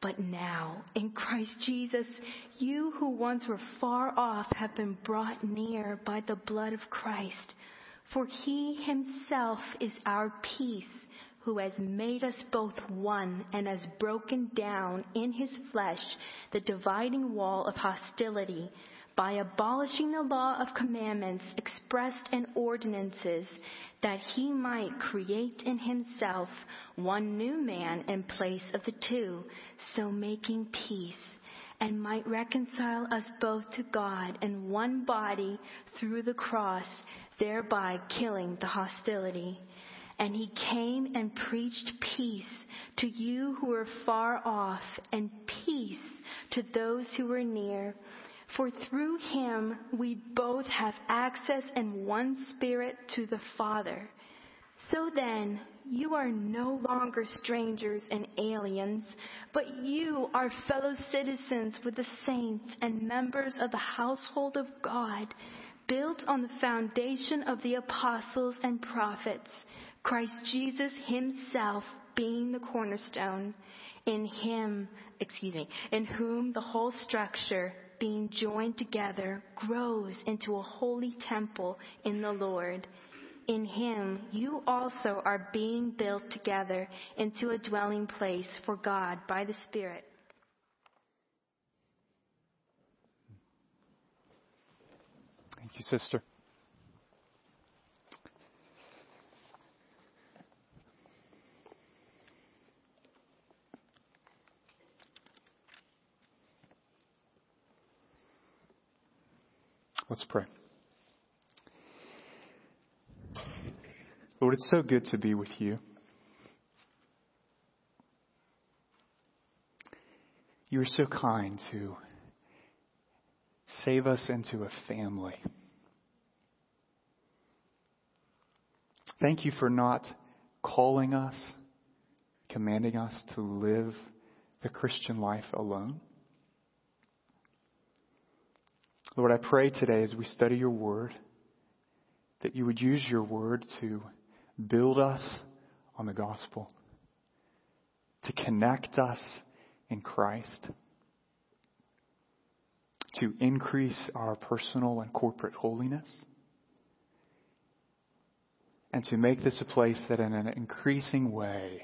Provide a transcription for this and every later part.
But now, in Christ Jesus, you who once were far off have been brought near by the blood of Christ. For he himself is our peace, who has made us both one and has broken down in his flesh the dividing wall of hostility by abolishing the law of commandments expressed in ordinances that he might create in himself one new man in place of the two, so making peace, and might reconcile us both to God in one body through the cross, thereby killing the hostility. And he came and preached peace to you who were far off and peace to those who were near. For through him we both have access in one spirit to the Father. So then, you are no longer strangers and aliens, but you are fellow citizens with the saints and members of the household of God, built on the foundation of the apostles and prophets, Christ Jesus himself being the cornerstone. In him, excuse me, in whom the whole structure being joined together, grows into a holy temple in the Lord. In him, you also are being built together into a dwelling place for God by the Spirit. Thank you, sister. Let's pray. Lord, it's so good to be with you. You are so kind to save us into a family. Thank you for not calling us, commanding us to live the Christian life alone. Lord, I pray today as we study your word that you would use your word to build us on the gospel, to connect us in Christ, to increase our personal and corporate holiness, and to make this a place that in an increasing way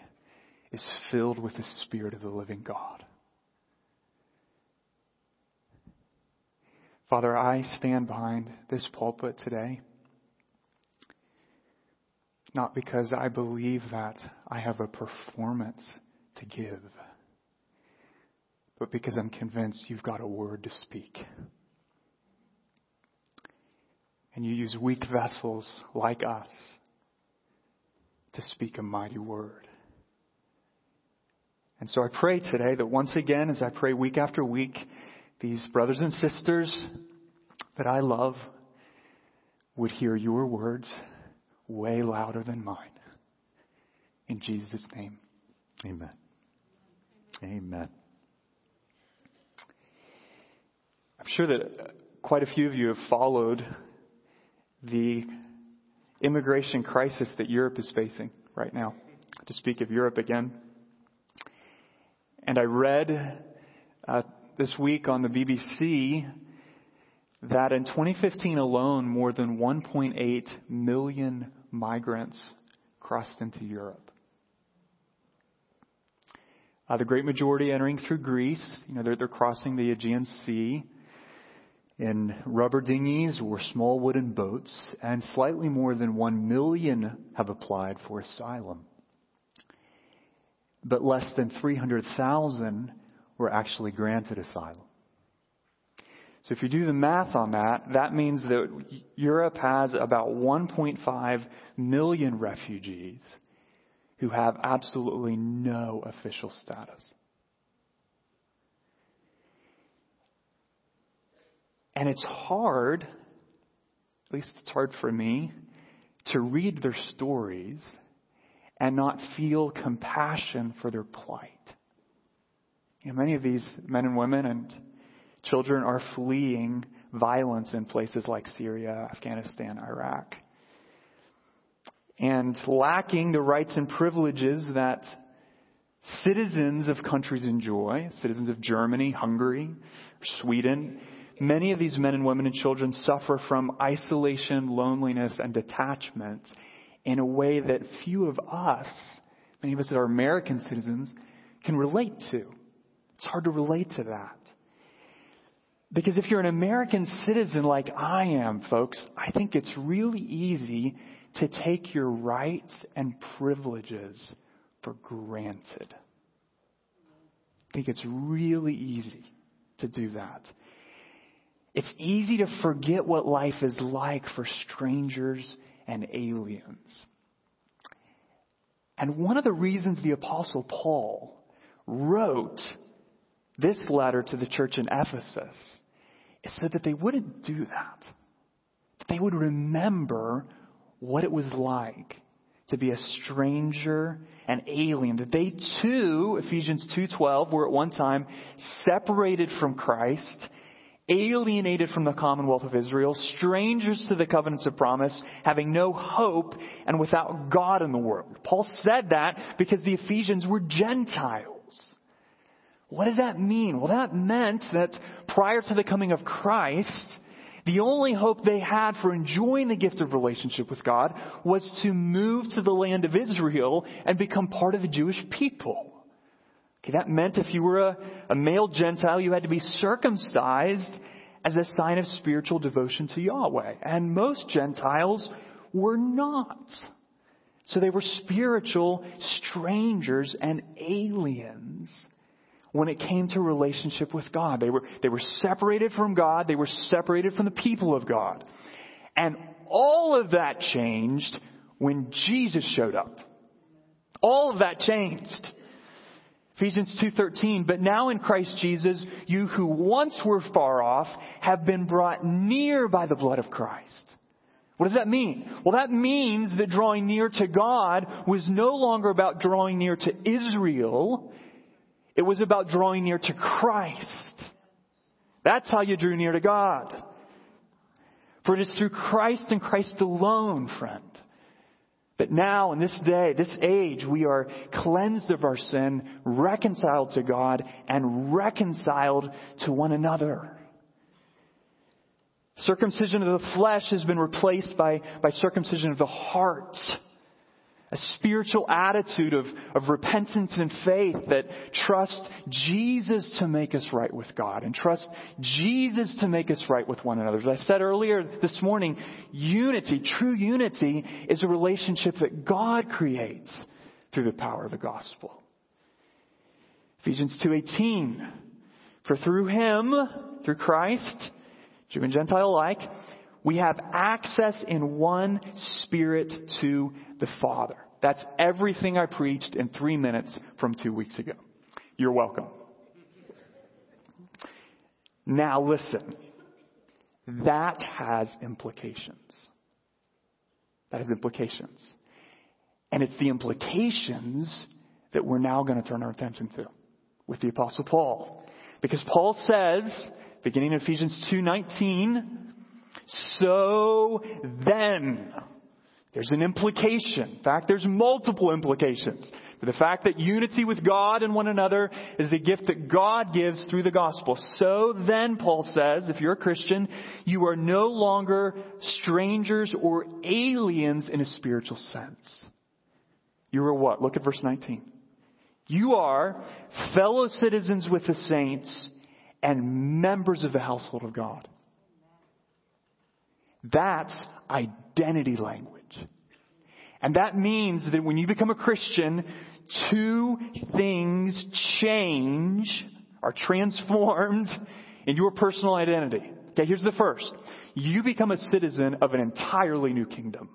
is filled with the Spirit of the living God. Father, I stand behind this pulpit today, not because I believe that I have a performance to give, but because I'm convinced you've got a word to speak. And you use weak vessels like us to speak a mighty word. And so I pray today that once again, as I pray week after week, these brothers and sisters that I love would hear your words way louder than mine. In Jesus' name, amen. Amen. I'm sure that quite a few of you have followed the immigration crisis that Europe is facing right now. To speak of Europe again. And I read uh, this week on the BBC that in 2015 alone, more than 1.8 million migrants crossed into Europe. Uh, the great majority entering through Greece. You know, they're, they're crossing the Aegean Sea in rubber dinghies or small wooden boats, and slightly more than 1 million have applied for asylum. But less than 300,000 were actually granted asylum. So if you do the math on that, that means that Europe has about 1.5 million refugees who have absolutely no official status. And it's hard, at least it's hard for me, to read their stories and not feel compassion for their plight. You know, many of these men and women and children are fleeing violence in places like Syria, Afghanistan, Iraq. And lacking the rights and privileges that citizens of countries enjoy, citizens of Germany, Hungary, Sweden, many of these men and women and children suffer from isolation, loneliness, and detachment in a way that few of us, many of us that are American citizens, can relate to. It's hard to relate to that. Because if you're an American citizen like I am, folks, I think it's really easy to take your rights and privileges for granted. I think it's really easy to do that. It's easy to forget what life is like for strangers and aliens. And one of the reasons the Apostle Paul wrote this letter to the church in Ephesus is so that they wouldn't do that. That they would remember what it was like to be a stranger and alien. That they too, Ephesians 2:12, were at one time separated from Christ, alienated from the commonwealth of Israel, strangers to the covenants of promise, having no hope and without God in the world. Paul said that because the Ephesians were Gentiles. What does that mean? Well, that meant that prior to the coming of Christ, the only hope they had for enjoying the gift of relationship with God was to move to the land of Israel and become part of the Jewish people. Okay, that meant if you were a, a male Gentile, you had to be circumcised as a sign of spiritual devotion to Yahweh. And most Gentiles were not. So they were spiritual strangers and aliens when it came to relationship with God. They were, they were separated from God. They were separated from the people of God. And all of that changed when Jesus showed up. All of that changed. Ephesians 2:13 but now in Christ Jesus you who once were far off have been brought near by the blood of Christ. What does that mean? Well that means that drawing near to God was no longer about drawing near to Israel it was about drawing near to Christ. That's how you drew near to God. For it is through Christ and Christ alone, friend, that now in this day, this age, we are cleansed of our sin, reconciled to God, and reconciled to one another. Circumcision of the flesh has been replaced by, by circumcision of the heart a spiritual attitude of, of repentance and faith that trust Jesus to make us right with God and trust Jesus to make us right with one another. As I said earlier this morning, unity, true unity, is a relationship that God creates through the power of the gospel. Ephesians 2.18, for through Him, through Christ, Jew and Gentile alike, we have access in one spirit to the Father. That's everything I preached in three minutes from two weeks ago. You're welcome. Now listen. That has implications. That has implications. And it's the implications that we're now going to turn our attention to with the apostle Paul. Because Paul says, beginning in Ephesians 2:19, so then, there's an implication. In fact, there's multiple implications. For the fact that unity with God and one another is the gift that God gives through the gospel. So then, Paul says, if you're a Christian, you are no longer strangers or aliens in a spiritual sense. You are what? Look at verse 19. You are fellow citizens with the saints and members of the household of God. That's identity language. And that means that when you become a Christian, two things change, are transformed in your personal identity. Okay, here's the first. You become a citizen of an entirely new kingdom.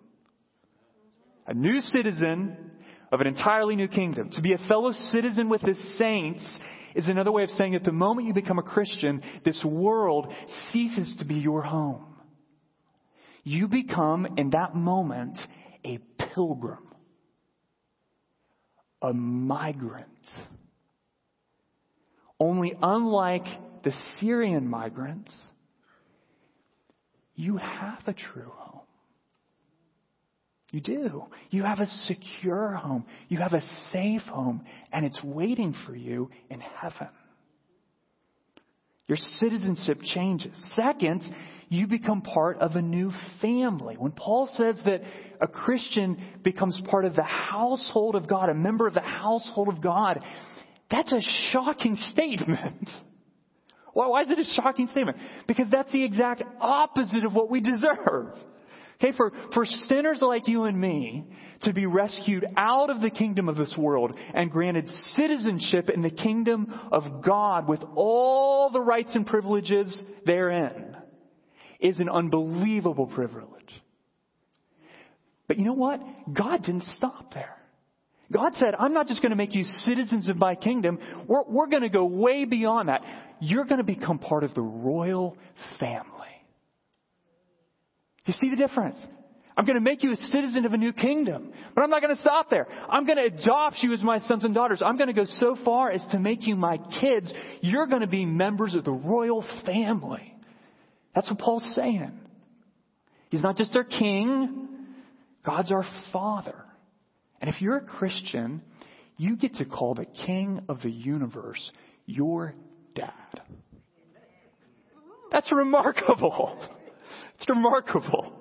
A new citizen of an entirely new kingdom. To be a fellow citizen with the saints is another way of saying that the moment you become a Christian, this world ceases to be your home. You become, in that moment, a pilgrim, a migrant. Only unlike the Syrian migrants, you have a true home. You do. You have a secure home. You have a safe home, and it's waiting for you in heaven. Your citizenship changes. Second, you become part of a new family. When Paul says that a Christian becomes part of the household of God, a member of the household of God, that's a shocking statement. Why, is it a shocking statement? Because that's the exact opposite of what we deserve. Okay, for, for sinners like you and me to be rescued out of the kingdom of this world and granted citizenship in the kingdom of God with all the rights and privileges therein is an unbelievable privilege. But you know what? God didn't stop there. God said, I'm not just going to make you citizens of my kingdom. We're, we're going to go way beyond that. You're going to become part of the royal family. You see the difference? I'm going to make you a citizen of a new kingdom. But I'm not going to stop there. I'm going to adopt you as my sons and daughters. I'm going to go so far as to make you my kids. You're going to be members of the royal family. That's what Paul's saying. He's not just our king, God's our father. And if you're a Christian, you get to call the king of the universe your dad. That's remarkable. It's remarkable.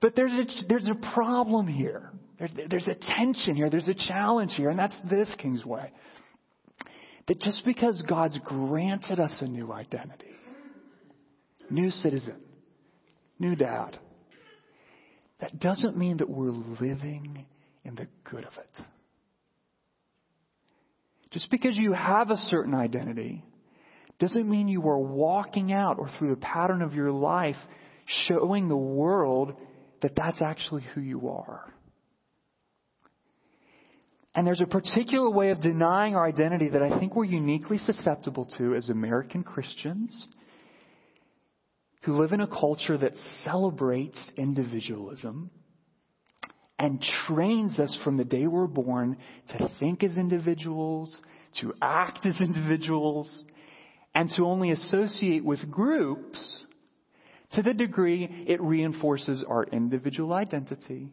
But there's a, there's a problem here. There's, there's a tension here. There's a challenge here. And that's this, Kingsway. That just because God's granted us a new identity, new citizen, new dad, that doesn't mean that we're living in the good of it. Just because you have a certain identity doesn't mean you are walking out or through the pattern of your life showing the world that that's actually who you are. And there's a particular way of denying our identity that I think we're uniquely susceptible to as American Christians who live in a culture that celebrates individualism and trains us from the day we're born to think as individuals, to act as individuals, and to only associate with groups to the degree it reinforces our individual identity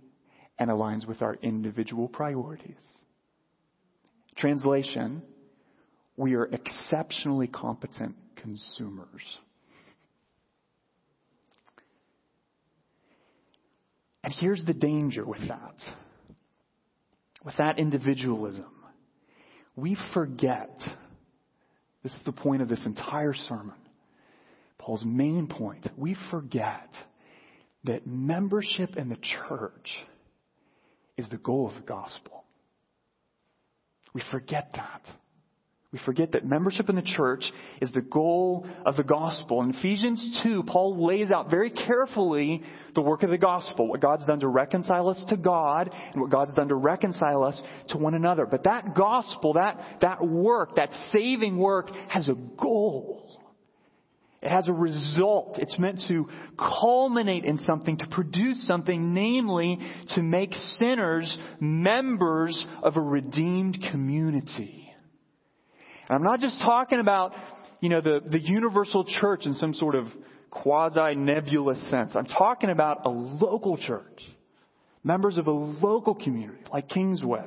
and aligns with our individual priorities. Translation, we are exceptionally competent consumers. And here's the danger with that. With that individualism. We forget this is the point of this entire sermon. Paul's main point. We forget that membership in the church is the goal of the gospel. We forget that. We forget that membership in the church is the goal of the gospel. In Ephesians 2, Paul lays out very carefully the work of the gospel, what God's done to reconcile us to God and what God's done to reconcile us to one another. But that gospel, that, that work, that saving work has a goal. It has a result. It's meant to culminate in something, to produce something, namely to make sinners members of a redeemed community. And I'm not just talking about, you know, the, the universal church in some sort of quasi nebulous sense. I'm talking about a local church, members of a local community like Kingsway.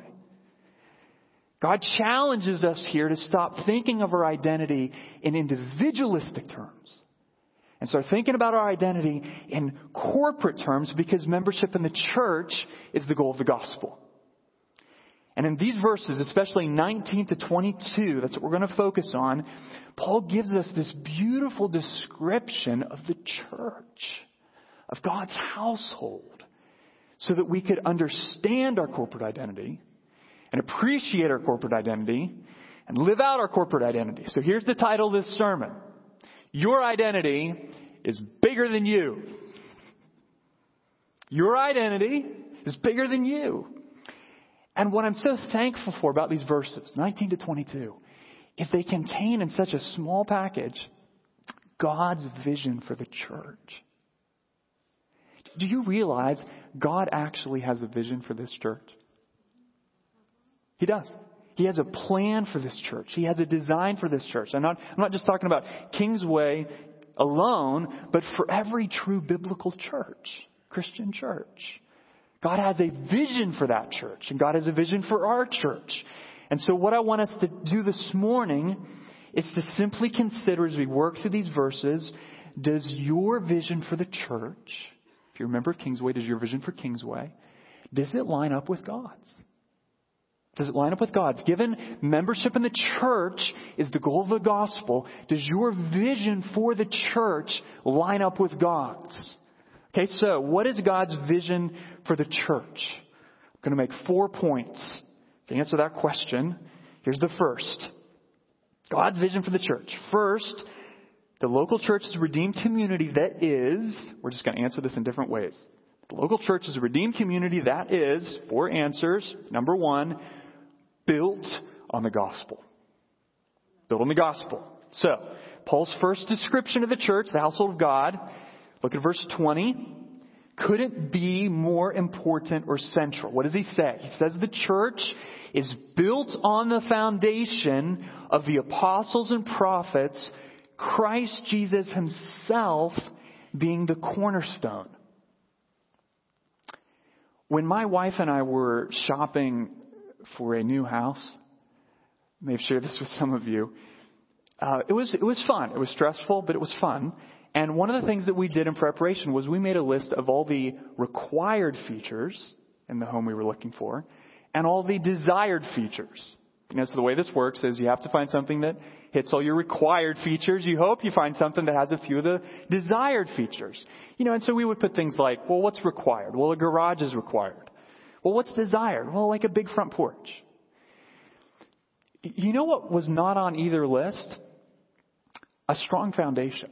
God challenges us here to stop thinking of our identity in individualistic terms and start thinking about our identity in corporate terms because membership in the church is the goal of the gospel. And in these verses, especially 19 to 22, that's what we're going to focus on, Paul gives us this beautiful description of the church, of God's household, so that we could understand our corporate identity and appreciate our corporate identity and live out our corporate identity. So here's the title of this sermon. Your identity is bigger than you. Your identity is bigger than you. And what I'm so thankful for about these verses, 19 to 22, is they contain in such a small package God's vision for the church. Do you realize God actually has a vision for this church? He does. He has a plan for this church. He has a design for this church. I'm not, I'm not just talking about Kingsway alone, but for every true biblical church, Christian church. God has a vision for that church, and God has a vision for our church. And so, what I want us to do this morning is to simply consider as we work through these verses does your vision for the church, if you're a member of Kingsway, does your vision for Kingsway, does it line up with God's? Does it line up with God's? Given membership in the church is the goal of the gospel, does your vision for the church line up with God's? Okay, so what is God's vision for the church? I'm going to make four points to answer that question. Here's the first. God's vision for the church. First, the local church is a redeemed community that is, we're just going to answer this in different ways. The local church is a redeemed community that is, four answers. Number one, built on the gospel. Built on the gospel. So, Paul's first description of the church, the household of God, look at verse 20, couldn't be more important or central. What does he say? He says the church is built on the foundation of the apostles and prophets, Christ Jesus himself being the cornerstone. When my wife and I were shopping for a new house. I may have shared this with some of you. Uh, it was it was fun. It was stressful, but it was fun. And one of the things that we did in preparation was we made a list of all the required features in the home we were looking for, and all the desired features. You know, so the way this works is you have to find something that hits all your required features. You hope you find something that has a few of the desired features. You know, and so we would put things like, well, what's required? Well, a garage is required. Well, what's desired? Well, like a big front porch. You know what was not on either list? A strong foundation.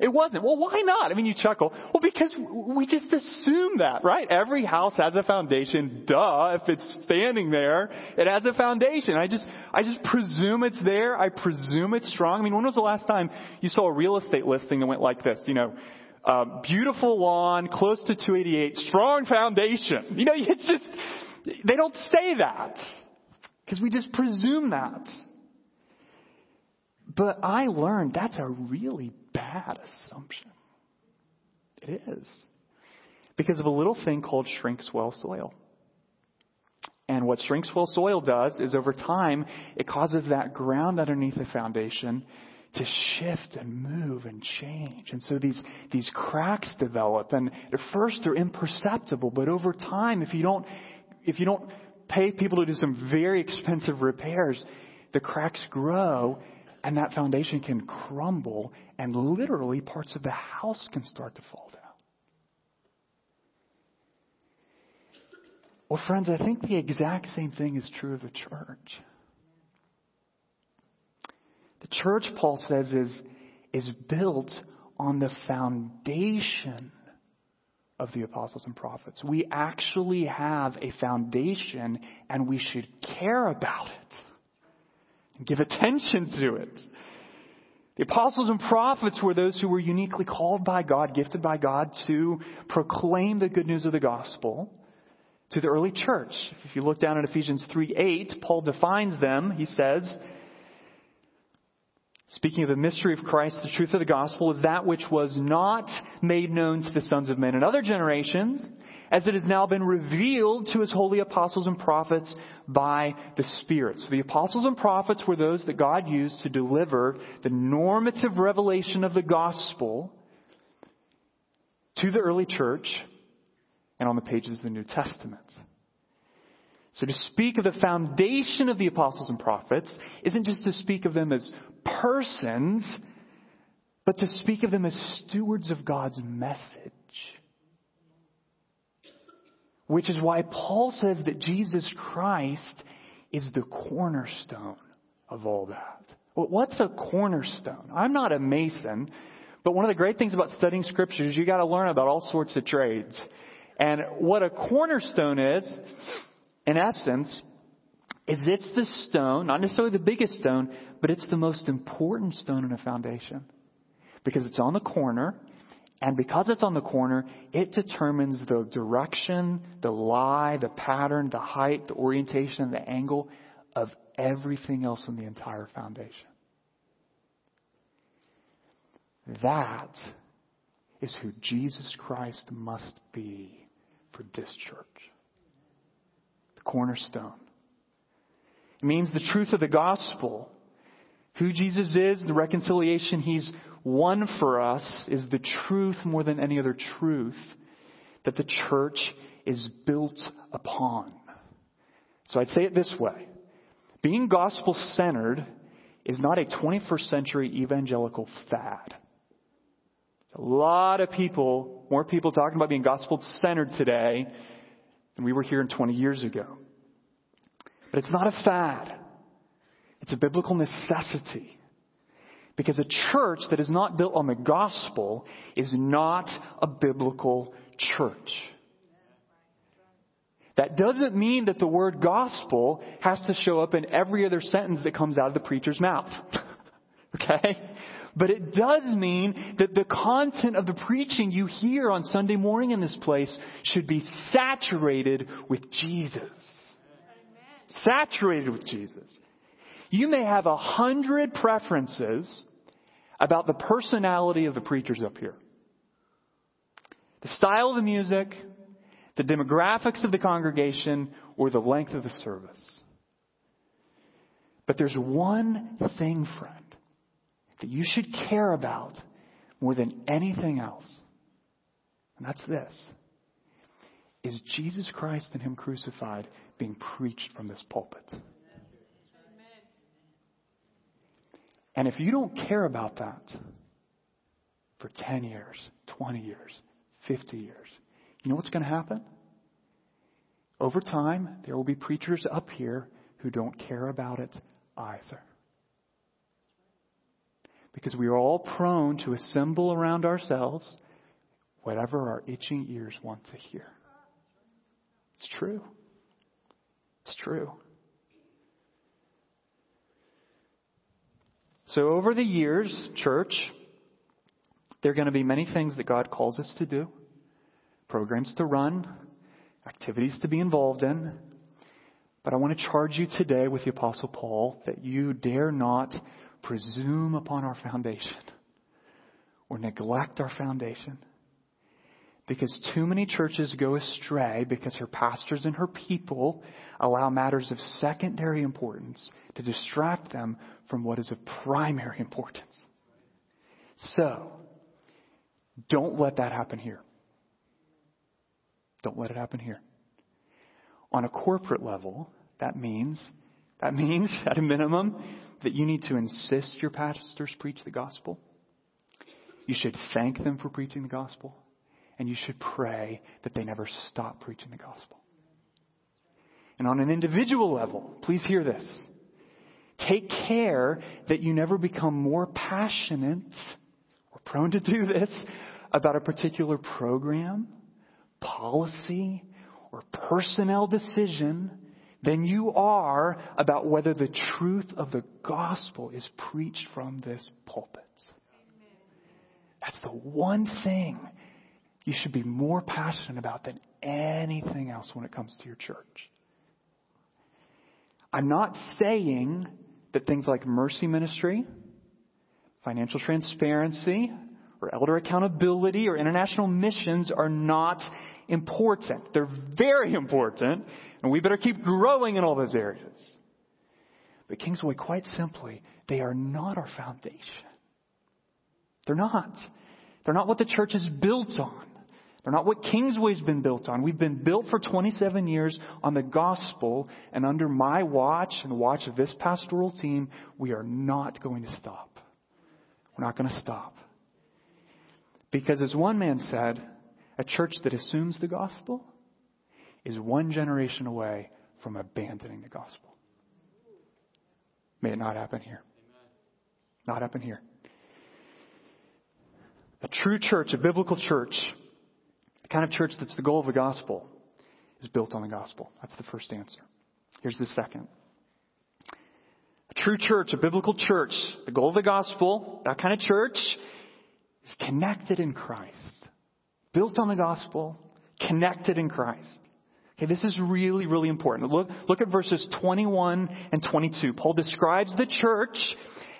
It wasn't. Well, why not? I mean, you chuckle. Well, because we just assume that, right? Every house has a foundation. Duh. If it's standing there, it has a foundation. I just, I just presume it's there. I presume it's strong. I mean, when was the last time you saw a real estate listing that went like this? You know, uh, beautiful lawn, close to 288, strong foundation. You know, it's just, they don't say that. Because we just presume that. But I learned that's a really bad assumption. It is. Because of a little thing called shrink swell soil. And what shrink swell soil does is over time, it causes that ground underneath the foundation to shift and move and change. And so these, these cracks develop and at first they're imperceptible, but over time, if you don't, if you don't pay people to do some very expensive repairs, the cracks grow and that foundation can crumble and literally parts of the house can start to fall down. Well, friends, I think the exact same thing is true of the church. The church, Paul says, is, is built on the foundation of the apostles and prophets. We actually have a foundation and we should care about it give attention to it. The apostles and prophets were those who were uniquely called by God, gifted by God to proclaim the good news of the gospel to the early church. If you look down at Ephesians 3 8, Paul defines them. He says, Speaking of the mystery of Christ, the truth of the gospel is that which was not made known to the sons of men in other generations, as it has now been revealed to his holy apostles and prophets by the Spirit. So the apostles and prophets were those that God used to deliver the normative revelation of the gospel to the early church and on the pages of the New Testament. So to speak of the foundation of the apostles and prophets isn't just to speak of them as persons, but to speak of them as stewards of God's message. Which is why Paul says that Jesus Christ is the cornerstone of all that. Well, what's a cornerstone? I'm not a mason, but one of the great things about studying scripture is you got to learn about all sorts of trades. And what a cornerstone is, in essence, is it's the stone, not necessarily the biggest stone, but it's the most important stone in a foundation. Because it's on the corner, and because it's on the corner, it determines the direction, the lie, the pattern, the height, the orientation, the angle of everything else in the entire foundation. That is who Jesus Christ must be for this church. The cornerstone. It means the truth of the gospel. Who Jesus is, the reconciliation he's won for us is the truth more than any other truth that the church is built upon. So I'd say it this way. Being gospel centered is not a 21st century evangelical fad. A lot of people, more people talking about being gospel centered today than we were here in 20 years ago. But it's not a fad. It's a biblical necessity. Because a church that is not built on the gospel is not a biblical church. That doesn't mean that the word gospel has to show up in every other sentence that comes out of the preacher's mouth. okay? But it does mean that the content of the preaching you hear on Sunday morning in this place should be saturated with Jesus. Saturated with Jesus. You may have a hundred preferences about the personality of the preachers up here. The style of the music, the demographics of the congregation, or the length of the service. But there's one thing, friend, that you should care about more than anything else. And that's this. Is Jesus Christ and Him crucified being preached from this pulpit? And if you don't care about that for 10 years, 20 years, 50 years, you know what's going to happen? Over time, there will be preachers up here who don't care about it either. Because we are all prone to assemble around ourselves whatever our itching ears want to hear. It's true. It's true. So, over the years, church, there are going to be many things that God calls us to do programs to run, activities to be involved in. But I want to charge you today with the Apostle Paul that you dare not presume upon our foundation or neglect our foundation. Because too many churches go astray because her pastors and her people allow matters of secondary importance to distract them from what is of primary importance. So, don't let that happen here. Don't let it happen here. On a corporate level, that means, that means, at a minimum, that you need to insist your pastors preach the gospel. You should thank them for preaching the gospel. And you should pray that they never stop preaching the gospel. And on an individual level, please hear this. Take care that you never become more passionate or prone to do this about a particular program, policy, or personnel decision than you are about whether the truth of the gospel is preached from this pulpit. That's the one thing you should be more passionate about than anything else when it comes to your church. I'm not saying that things like mercy ministry, financial transparency, or elder accountability or international missions are not important. They're very important, and we better keep growing in all those areas. But Kingsway, quite simply, they are not our foundation. They're not. They're not what the church is built on. They're not what Kingsway's been built on. We've been built for 27 years on the gospel, and under my watch and the watch of this pastoral team, we are not going to stop. We're not going to stop. Because as one man said, a church that assumes the gospel is one generation away from abandoning the gospel. May it not happen here. Not happen here. A true church, a biblical church, the kind of church that's the goal of the gospel, is built on the gospel. That's the first answer. Here's the second. A true church, a biblical church, the goal of the gospel, that kind of church is connected in Christ. Built on the gospel, connected in Christ. Okay, this is really, really important. Look, look at verses 21 and 22. Paul describes the church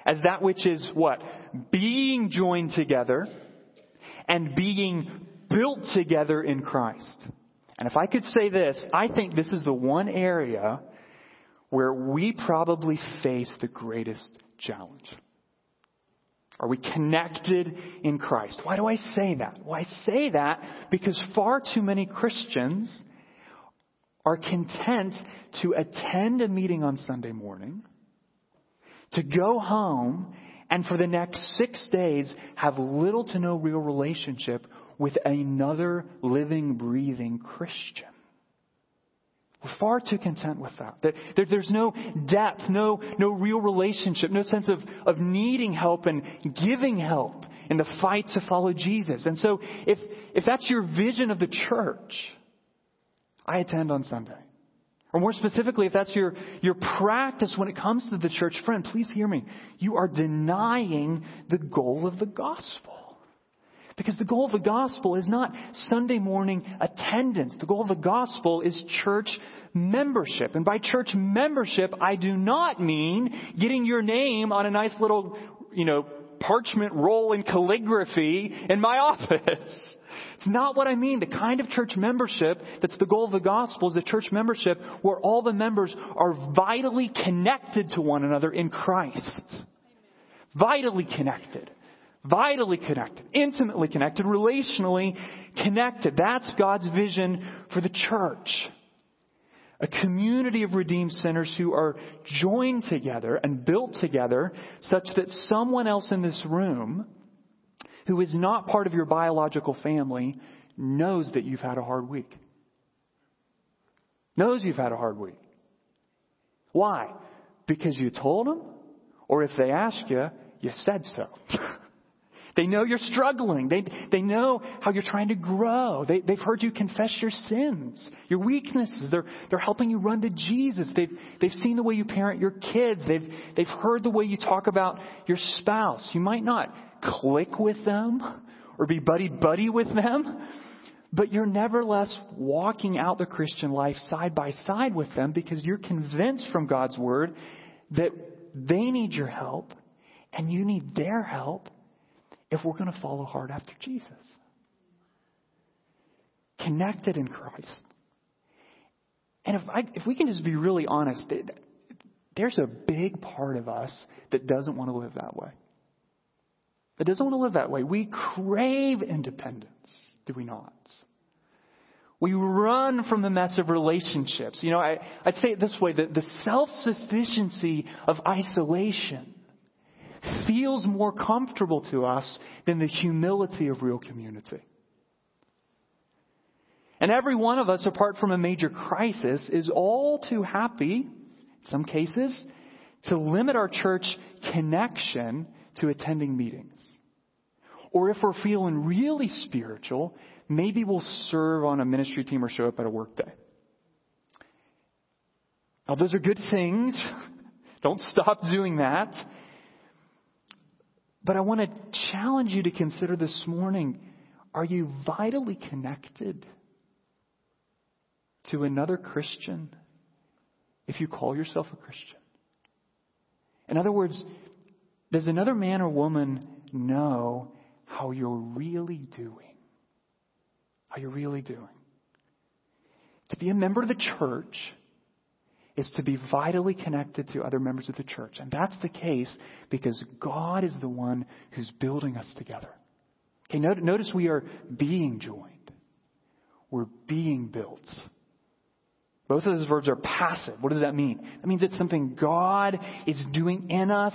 as that which is what? Being joined together and being built together in Christ. And if I could say this, I think this is the one area where we probably face the greatest challenge. Are we connected in Christ? Why do I say that? Well, I say that because far too many Christians are content to attend a meeting on Sunday morning, to go home, and for the next six days have little to no real relationship with another living, breathing Christian. We're far too content with that. There, there's no depth, no, no real relationship, no sense of, of needing help and giving help in the fight to follow Jesus. And so if, if that's your vision of the church, I attend on Sunday. Or more specifically, if that's your, your practice when it comes to the church, friend, please hear me. You are denying the goal of the gospel. Because the goal of the gospel is not Sunday morning attendance. The goal of the gospel is church membership. And by church membership, I do not mean getting your name on a nice little, you know, parchment roll in calligraphy in my office. It's not what I mean. The kind of church membership that's the goal of the gospel is a church membership where all the members are vitally connected to one another in Christ. Vitally connected. Vitally connected. Intimately connected. Relationally connected. That's God's vision for the church. A community of redeemed sinners who are joined together and built together such that someone else in this room who is not part of your biological family knows that you've had a hard week. Knows you've had a hard week. Why? Because you told them? Or if they ask you, you said so. they know you're struggling. They, they know how you're trying to grow. They, they've heard you confess your sins, your weaknesses. They're, they're helping you run to Jesus. They've, they've seen the way you parent your kids. They've, they've heard the way you talk about your spouse. You might not click with them or be buddy buddy with them, but you're nevertheless walking out the Christian life side by side with them because you're convinced from God's Word that they need your help and you need their help if we're going to follow hard after Jesus. Connected in Christ. And if, I, if we can just be really honest, there's a big part of us that doesn't want to live that way that doesn't want to live that way. We crave independence, do we not? We run from the mess of relationships. You know, I, would say it this way that the self sufficiency of isolation feels more comfortable to us than the humility of real community. And every one of us, apart from a major crisis, is all too happy, in some cases, to limit our church connection to attending meetings. Or if we're feeling really spiritual, maybe we'll serve on a ministry team or show up at a work day. Now, those are good things. Don't stop doing that. But I want to challenge you to consider this morning are you vitally connected to another Christian if you call yourself a Christian? In other words, does another man or woman know how you're really doing? How you're really doing? To be a member of the church is to be vitally connected to other members of the church. And that's the case because God is the one who's building us together. Okay, notice we are being joined. We're being built. Both of those verbs are passive. What does that mean? That means it's something God is doing in us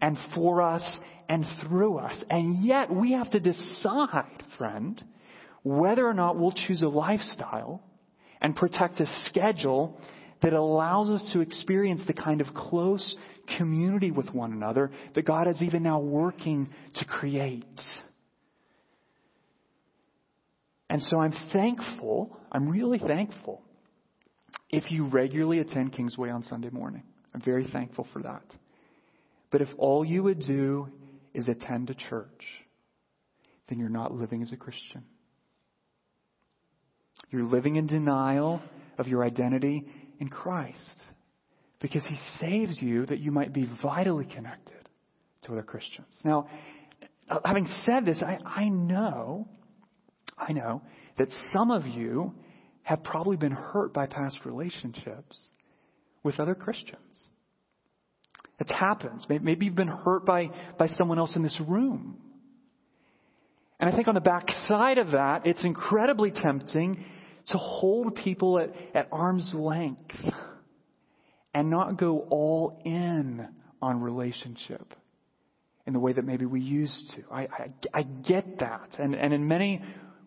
and for us and through us. And yet we have to decide, friend, whether or not we'll choose a lifestyle and protect a schedule that allows us to experience the kind of close community with one another that God is even now working to create. And so I'm thankful, I'm really thankful if you regularly attend Kingsway on Sunday morning. I'm very thankful for that. But if all you would do is attend a church, then you're not living as a Christian. You're living in denial of your identity in Christ because he saves you that you might be vitally connected to other Christians. Now, having said this, I, I know, I know that some of you have probably been hurt by past relationships with other Christians. It happens. Maybe you've been hurt by, by someone else in this room. And I think on the backside of that, it's incredibly tempting to hold people at, at arm's length and not go all in on relationship in the way that maybe we used to. I, I, I get that. And, and in many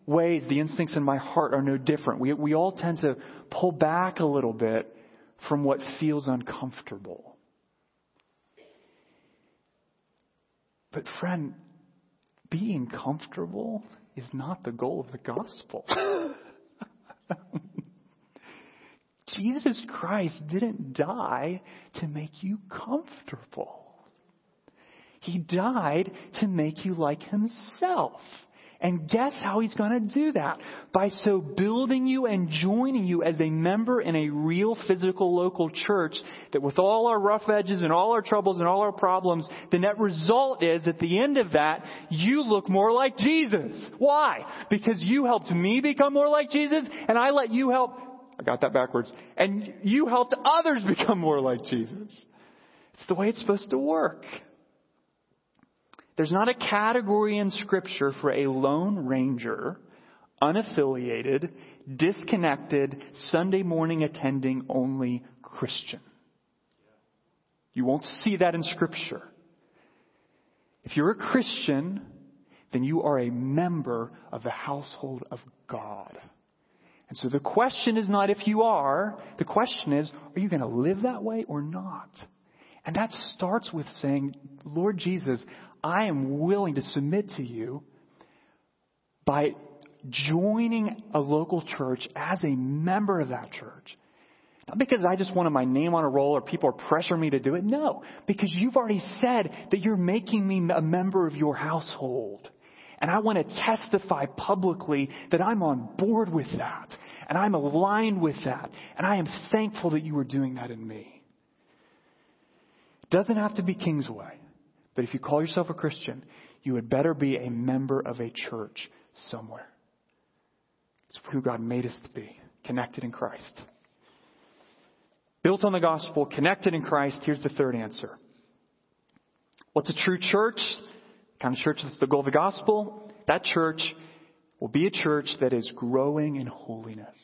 ways, the instincts in my heart are no different. We, we all tend to pull back a little bit from what feels uncomfortable. But, friend, being comfortable is not the goal of the gospel. Jesus Christ didn't die to make you comfortable. He died to make you like himself. And guess how he's going to do that? By so building you and joining you as a member in a real physical local church that with all our rough edges and all our troubles and all our problems, the net result is at the end of that, you look more like Jesus. Why? Because you helped me become more like Jesus and I let you help, I got that backwards, and you helped others become more like Jesus. It's the way it's supposed to work. There's not a category in Scripture for a lone ranger, unaffiliated, disconnected, Sunday morning attending only Christian. You won't see that in Scripture. If you're a Christian, then you are a member of the household of God. And so the question is not if you are, the question is, are you going to live that way or not? And that starts with saying, Lord Jesus, I am willing to submit to you by joining a local church as a member of that church. Not because I just wanted my name on a roll or people are pressuring me to do it. No, because you've already said that you're making me a member of your household. And I want to testify publicly that I'm on board with that. And I'm aligned with that. And I am thankful that you are doing that in me. It doesn't have to be Kingsway. But if you call yourself a Christian, you had better be a member of a church somewhere. It's who God made us to be, connected in Christ. Built on the gospel, connected in Christ. Here's the third answer. What's a true church? The kind of church that's the goal of the gospel. That church will be a church that is growing in holiness.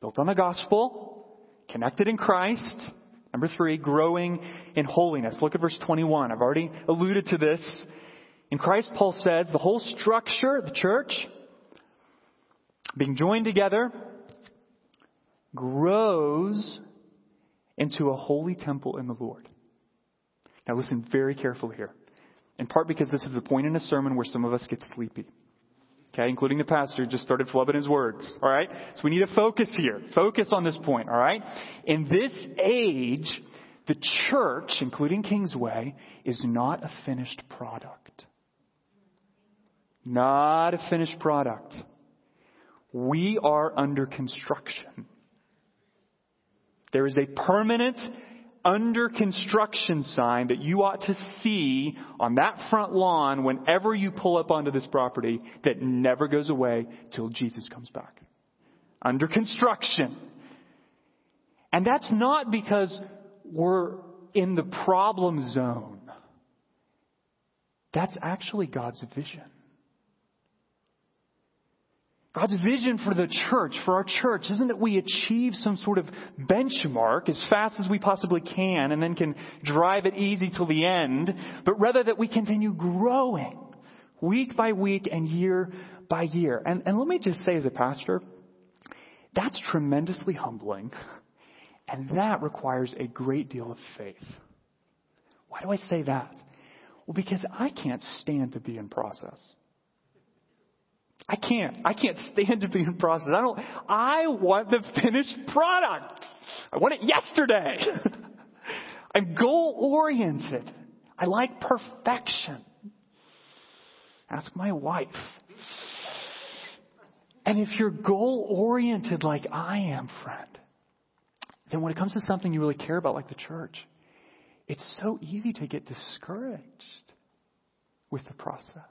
Built on the gospel, connected in Christ, Number three, growing in holiness. Look at verse 21. I've already alluded to this. In Christ, Paul says the whole structure the church, being joined together, grows into a holy temple in the Lord. Now listen very carefully here. In part because this is the point in a sermon where some of us get sleepy. Okay, including the pastor just started flubbing his words. All right? So we need to focus here. Focus on this point, all right? In this age, the church, including Kingsway, is not a finished product. Not a finished product. We are under construction. There is a permanent under construction sign that you ought to see on that front lawn whenever you pull up onto this property that never goes away till Jesus comes back. Under construction. And that's not because we're in the problem zone. That's actually God's vision. God's vision for the church, for our church, isn't that we achieve some sort of benchmark as fast as we possibly can and then can drive it easy till the end, but rather that we continue growing week by week and year by year. And, and let me just say as a pastor, that's tremendously humbling and that requires a great deal of faith. Why do I say that? Well, because I can't stand to be in process. I can't. I can't stand to be in process. I don't, I want the finished product. I want it yesterday. I'm goal oriented. I like perfection. Ask my wife. And if you're goal oriented like I am, friend, then when it comes to something you really care about, like the church, it's so easy to get discouraged with the process.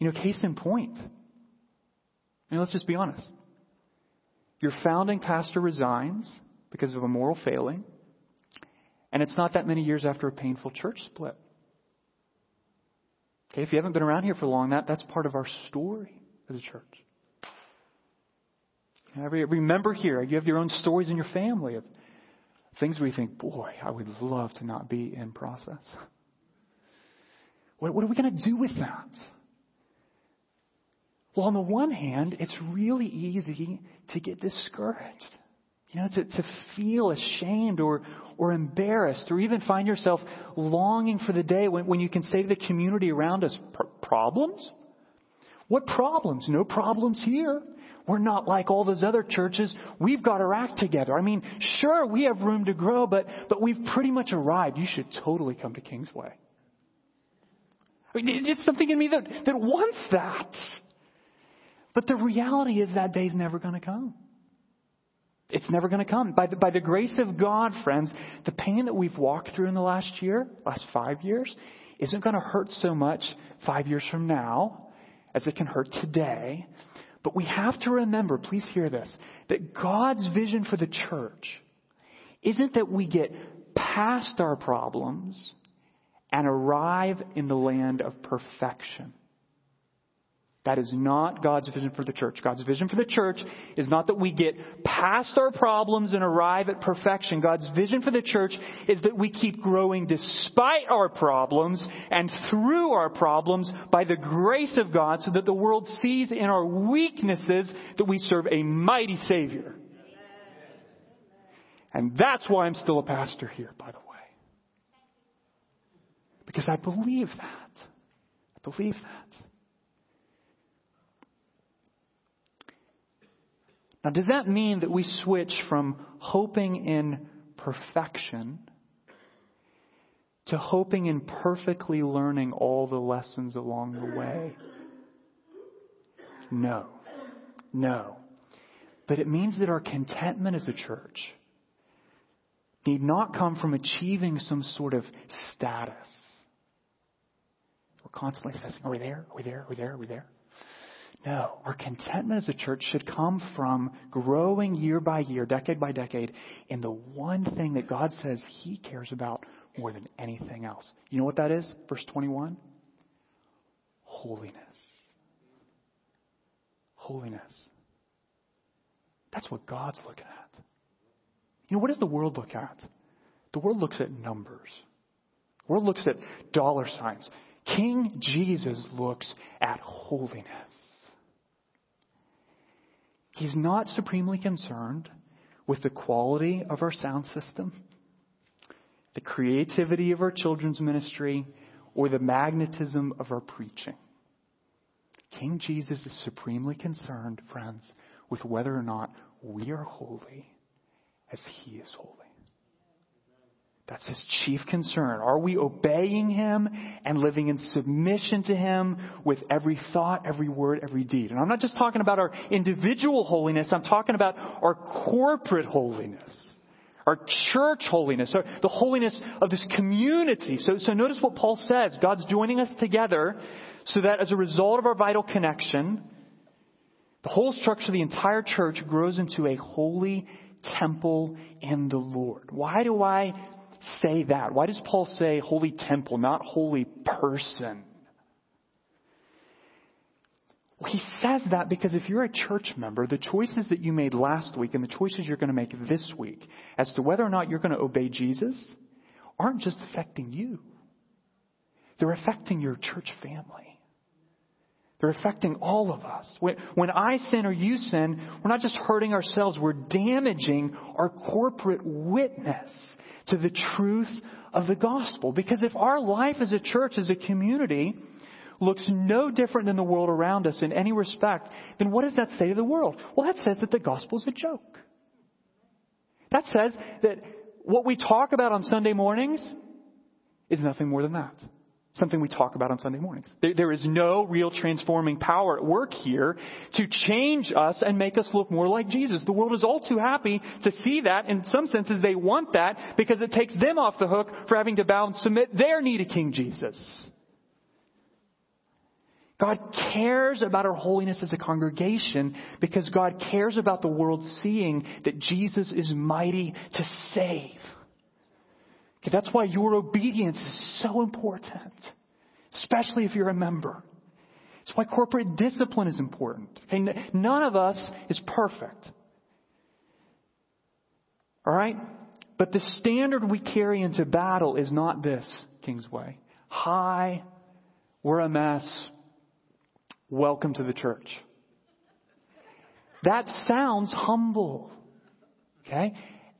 You know, case in point. I mean, let's just be honest. Your founding pastor resigns because of a moral failing, and it's not that many years after a painful church split. Okay, if you haven't been around here for long, that, that's part of our story as a church. Every, every member here, you have your own stories in your family of things where you think, boy, I would love to not be in process. What, what are we going to do with that? Well, on the one hand, it's really easy to get discouraged. You know, to, to feel ashamed or, or embarrassed, or even find yourself longing for the day when, when you can say to the community around us, problems? What problems? No problems here. We're not like all those other churches. We've got our act together. I mean, sure, we have room to grow, but, but we've pretty much arrived. You should totally come to Kingsway. I mean, it's something in me that, that wants that. But the reality is that day's never going to come. It's never going to come. By the, by the grace of God, friends, the pain that we've walked through in the last year, last five years, isn't going to hurt so much five years from now as it can hurt today. But we have to remember, please hear this, that God's vision for the church isn't that we get past our problems and arrive in the land of perfection. That is not God's vision for the church. God's vision for the church is not that we get past our problems and arrive at perfection. God's vision for the church is that we keep growing despite our problems and through our problems by the grace of God so that the world sees in our weaknesses that we serve a mighty Savior. And that's why I'm still a pastor here, by the way. Because I believe that. I believe that. Now, does that mean that we switch from hoping in perfection to hoping in perfectly learning all the lessons along the way? No. No. But it means that our contentment as a church need not come from achieving some sort of status. We're constantly assessing, are we there? Are we there? Are we there? Are we there? No, our contentment as a church should come from growing year by year, decade by decade, in the one thing that God says He cares about more than anything else. You know what that is? Verse 21? Holiness. Holiness. That's what God's looking at. You know, what does the world look at? The world looks at numbers. The world looks at dollar signs. King Jesus looks at holiness. He's not supremely concerned with the quality of our sound system, the creativity of our children's ministry, or the magnetism of our preaching. King Jesus is supremely concerned, friends, with whether or not we are holy as he is holy. That's his chief concern. Are we obeying him and living in submission to him with every thought, every word, every deed? And I'm not just talking about our individual holiness, I'm talking about our corporate holiness. Our church holiness, the holiness of this community. So, so notice what Paul says. God's joining us together so that as a result of our vital connection, the whole structure the entire church grows into a holy temple in the Lord. Why do I say that? Why does Paul say holy temple, not holy person? Well, he says that because if you're a church member, the choices that you made last week and the choices you're going to make this week as to whether or not you're going to obey Jesus aren't just affecting you. They're affecting your church family. They're affecting all of us. When, when I sin or you sin, we're not just hurting ourselves, we're damaging our corporate witness to the truth of the gospel. Because if our life as a church, as a community, looks no different than the world around us in any respect, then what does that say to the world? Well, that says that the gospel is a joke. That says that what we talk about on Sunday mornings is nothing more than that. Something we talk about on Sunday mornings. There, there is no real transforming power at work here to change us and make us look more like Jesus. The world is all too happy to see that. In some senses, they want that because it takes them off the hook for having to bow and submit their knee to King Jesus. God cares about our holiness as a congregation because God cares about the world seeing that Jesus is mighty to save. Okay, that's why your obedience is so important, especially if you're a member. It's why corporate discipline is important. Okay, none of us is perfect. All right? But the standard we carry into battle is not this, Kingsway. Hi, we're a mess. Welcome to the church. That sounds humble. Okay?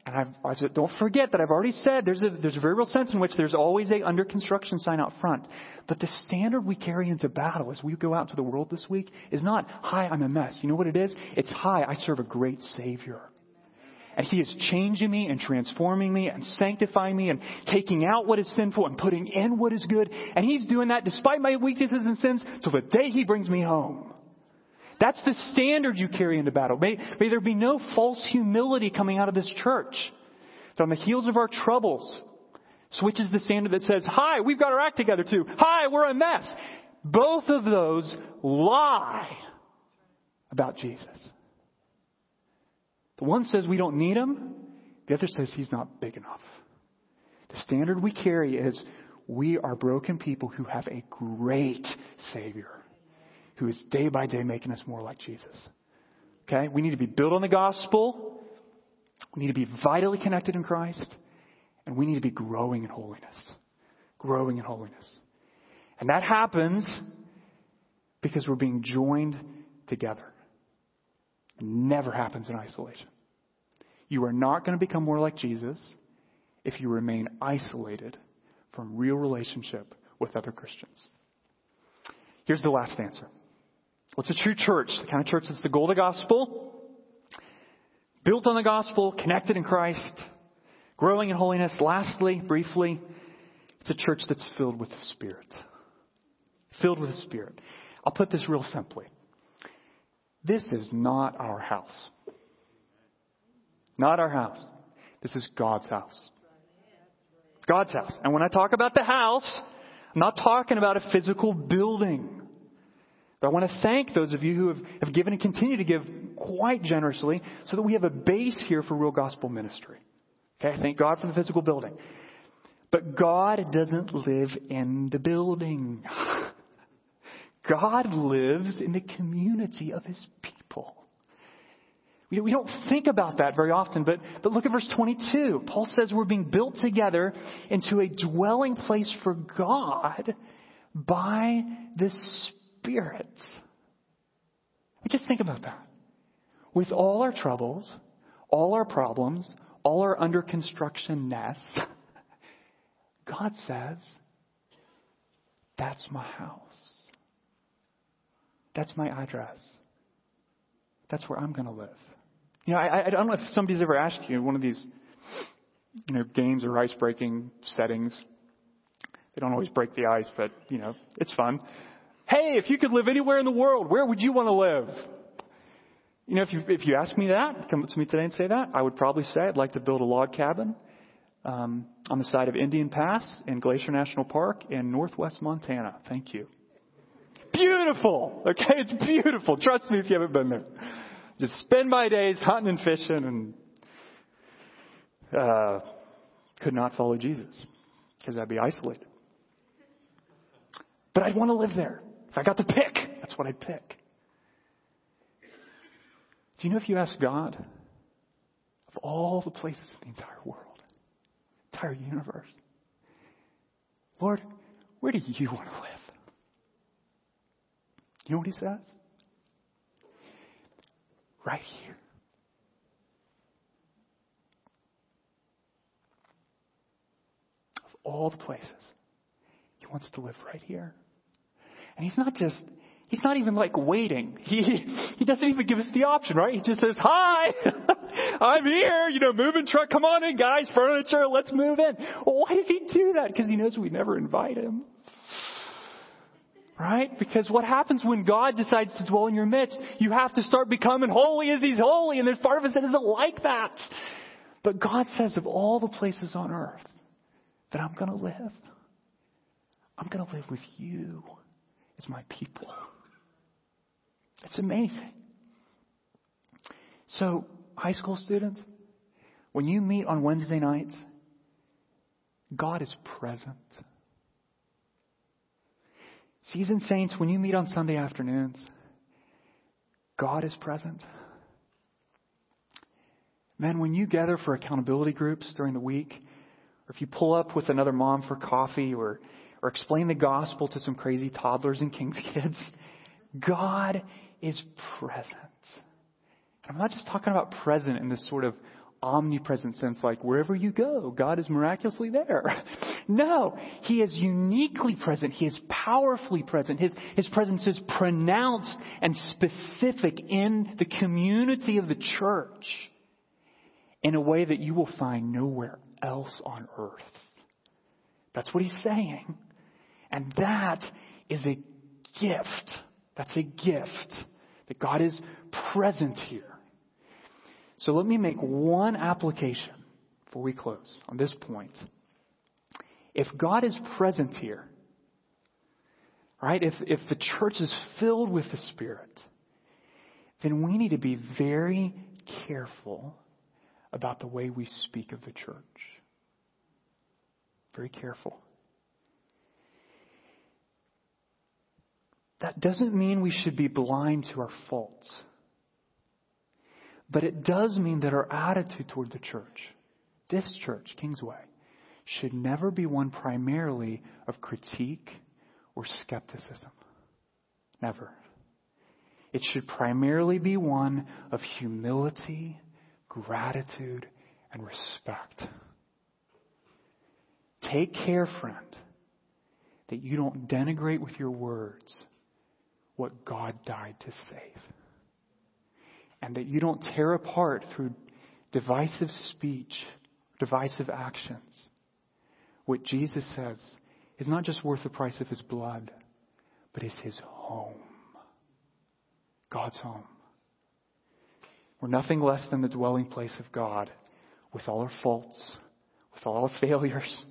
And I've, I said, don't forget that I've already said there's a, there's a very real sense in which there's always a under construction sign out front. But the standard we carry into battle as we go out to the world this week is not, hi, I'm a mess. You know what it is? It's, hi, I serve a great Savior. And He is changing me and transforming me and sanctifying me and taking out what is sinful and putting in what is good. And He's doing that despite my weaknesses and sins till the day He brings me home. That's the standard you carry into battle. May, may there be no false humility coming out of this church. That on the heels of our troubles, switches the standard that says, hi, we've got our act together too. Hi, we're a mess. Both of those lie about Jesus. The one says we don't need him. The other says he's not big enough. The standard we carry is we are broken people who have a great Savior who is day by day making us more like Jesus. Okay? We need to be built on the gospel. We need to be vitally connected in Christ. And we need to be growing in holiness. Growing in holiness. And that happens because we're being joined together. It never happens in isolation. You are not going to become more like Jesus if you remain isolated from real relationship with other Christians. Here's the last answer. What's a true church? The kind of church that's the goal of the gospel, built on the gospel, connected in Christ, growing in holiness. Lastly, briefly, it's a church that's filled with the Spirit. Filled with the Spirit. I'll put this real simply. This is not our house. Not our house. This is God's house. God's house. And when I talk about the house, I'm not talking about a physical building. But I want to thank those of you who have, have given and continue to give quite generously so that we have a base here for real gospel ministry. Okay, thank God for the physical building. But God doesn't live in the building. God lives in the community of his people. We, don't think about that very often, but, but look at verse 22. Paul says we're being built together into a dwelling place for God by the Spirit Spirit. Just think about that. With all our troubles, all our problems, all our under construction ness, God says, that's my house. That's my address. That's where I'm going to live. You know, I, I don't know if somebody's ever asked you one of these, you know, games or ice breaking settings. They don't always break the ice, but, you know, it's fun. Hey, if you could live anywhere in the world, where would you want to live? You know, if you, if you ask me that, come up to me today and say that, I would probably say I'd like to build a log cabin um, on the side of Indian Pass in Glacier National Park in northwest Montana. Thank you. Beautiful. Okay, it's beautiful. Trust me if you haven't been there. Just spend my days hunting and fishing and uh, could not follow Jesus because I'd be isolated. But I'd want to live there. If I got to pick, that's what I'd pick. Do you know if you ask God, of all the places in the entire world, entire universe, Lord, where do you want to live? You know what he says? Right here. Of all the places, he wants to live right here. And he's not just, he's not even like waiting. He, he doesn't even give us the option, right? He just says, hi! I'm here, you know, moving truck. Come on in, guys. Furniture. Let's move in. Well, why does he do that? Because he knows we never invite him. Right? Because what happens when God decides to dwell in your midst? You have to start becoming holy as He's holy, and there's part of us that isn't like that. But God says, of all the places on earth that I'm to live, I'm to live with you as my people. It's amazing. So, high school students, when you meet on Wednesday nights, God is present. Seasoned saints, when you meet on Sunday afternoons, God is present. Men, when you gather for accountability groups during the week, or if you pull up with another mom for coffee, or, or explain the gospel to some crazy toddlers and king's kids, God is present. I'm not just talking about present in this sort of omnipresent sense, like wherever you go, God is miraculously there. No, He is uniquely present. He is powerfully present. His, His presence is pronounced and specific in the community of the church in a way that you will find nowhere else on earth. That's what He's saying. And that is a gift. That's a gift that God is present here. So let me make one application before we close on this point. If God is present here, right, if, if the church is filled with the Spirit, then we need to be very careful about the way we speak of the church. Very careful. That doesn't mean we should be blind to our faults. But it does mean that our attitude toward the church, this church, Kingsway, should never be one primarily of critique or skepticism. Never. It should primarily be one of humility, gratitude, and respect. Take care, friend, that you don't denigrate with your words what God died to save and that you don't tear apart through divisive speech, divisive actions. What Jesus says is not just worth the price of his blood, but is his home. God's home. We're nothing less than the dwelling place of God with all our faults, with all our failures,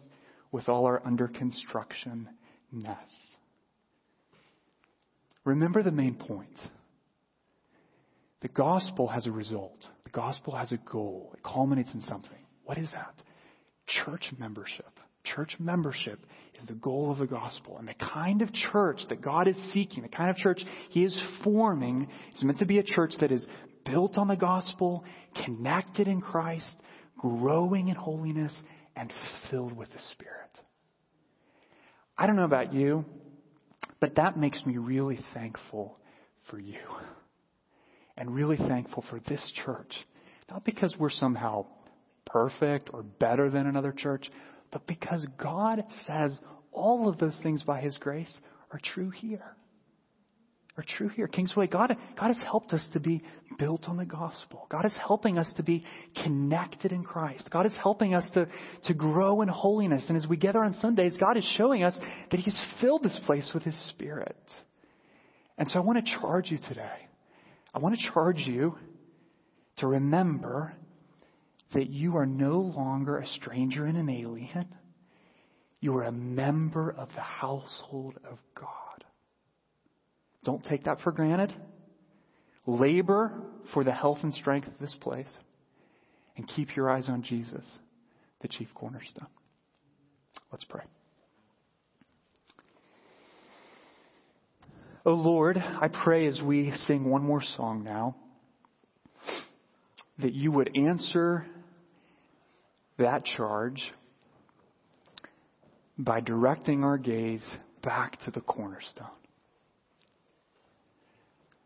with all our under construction ness. Remember the main point. The gospel has a result. The gospel has a goal. It culminates in something. What is that? Church membership. Church membership is the goal of the gospel. And the kind of church that God is seeking, the kind of church He is forming, is meant to be a church that is built on the gospel, connected in Christ, growing in holiness, and filled with the Spirit. I don't know about you, but that makes me really thankful for you and really thankful for this church. Not because we're somehow perfect or better than another church, but because God says all of those things by His grace are true here. Are true here. Kingsway, God, God has helped us to be built on the gospel. God is helping us to be connected in Christ. God is helping us to, to grow in holiness. And as we gather on Sundays, God is showing us that He's filled this place with His Spirit. And so I want to charge you today I want to charge you to remember that you are no longer a stranger and an alien. You are a member of the household of God. Don't take that for granted. Labor for the health and strength of this place. And keep your eyes on Jesus, the chief cornerstone. Let's pray. Oh Lord, I pray as we sing one more song now that you would answer that charge by directing our gaze back to the cornerstone.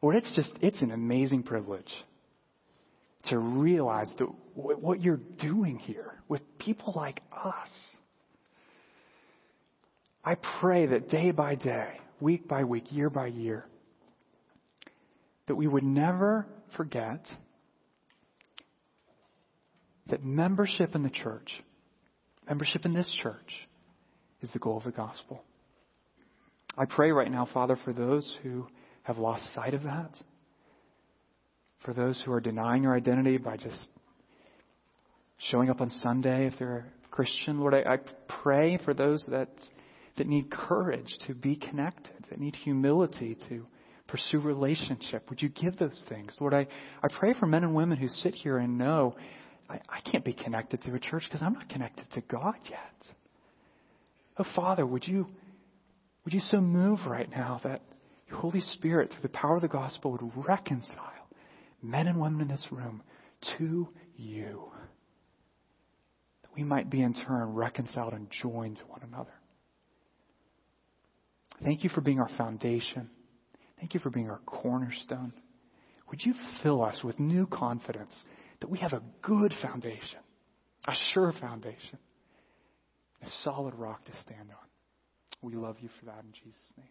Lord, it's just, it's an amazing privilege to realize that what you're doing here with people like us. I pray that day by day, week by week, year by year, that we would never forget that membership in the church, membership in this church, is the goal of the gospel. I pray right now, Father, for those who have lost sight of that, for those who are denying their identity by just showing up on Sunday if they're a Christian. Lord, I, I pray for those that, that need courage to be connected, that need humility to pursue relationship. Would you give those things? Lord, I, I pray for men and women who sit here and know I, I can't be connected to a church because I'm not connected to God yet. Oh, Father, would you, would you so move right now that your Holy Spirit, through the power of the gospel, would reconcile men and women in this room to you? That we might be in turn reconciled and joined to one another. Thank you for being our foundation. Thank you for being our cornerstone. Would you fill us with new confidence that we have a good foundation, a sure foundation, a solid rock to stand on? We love you for that in Jesus' name.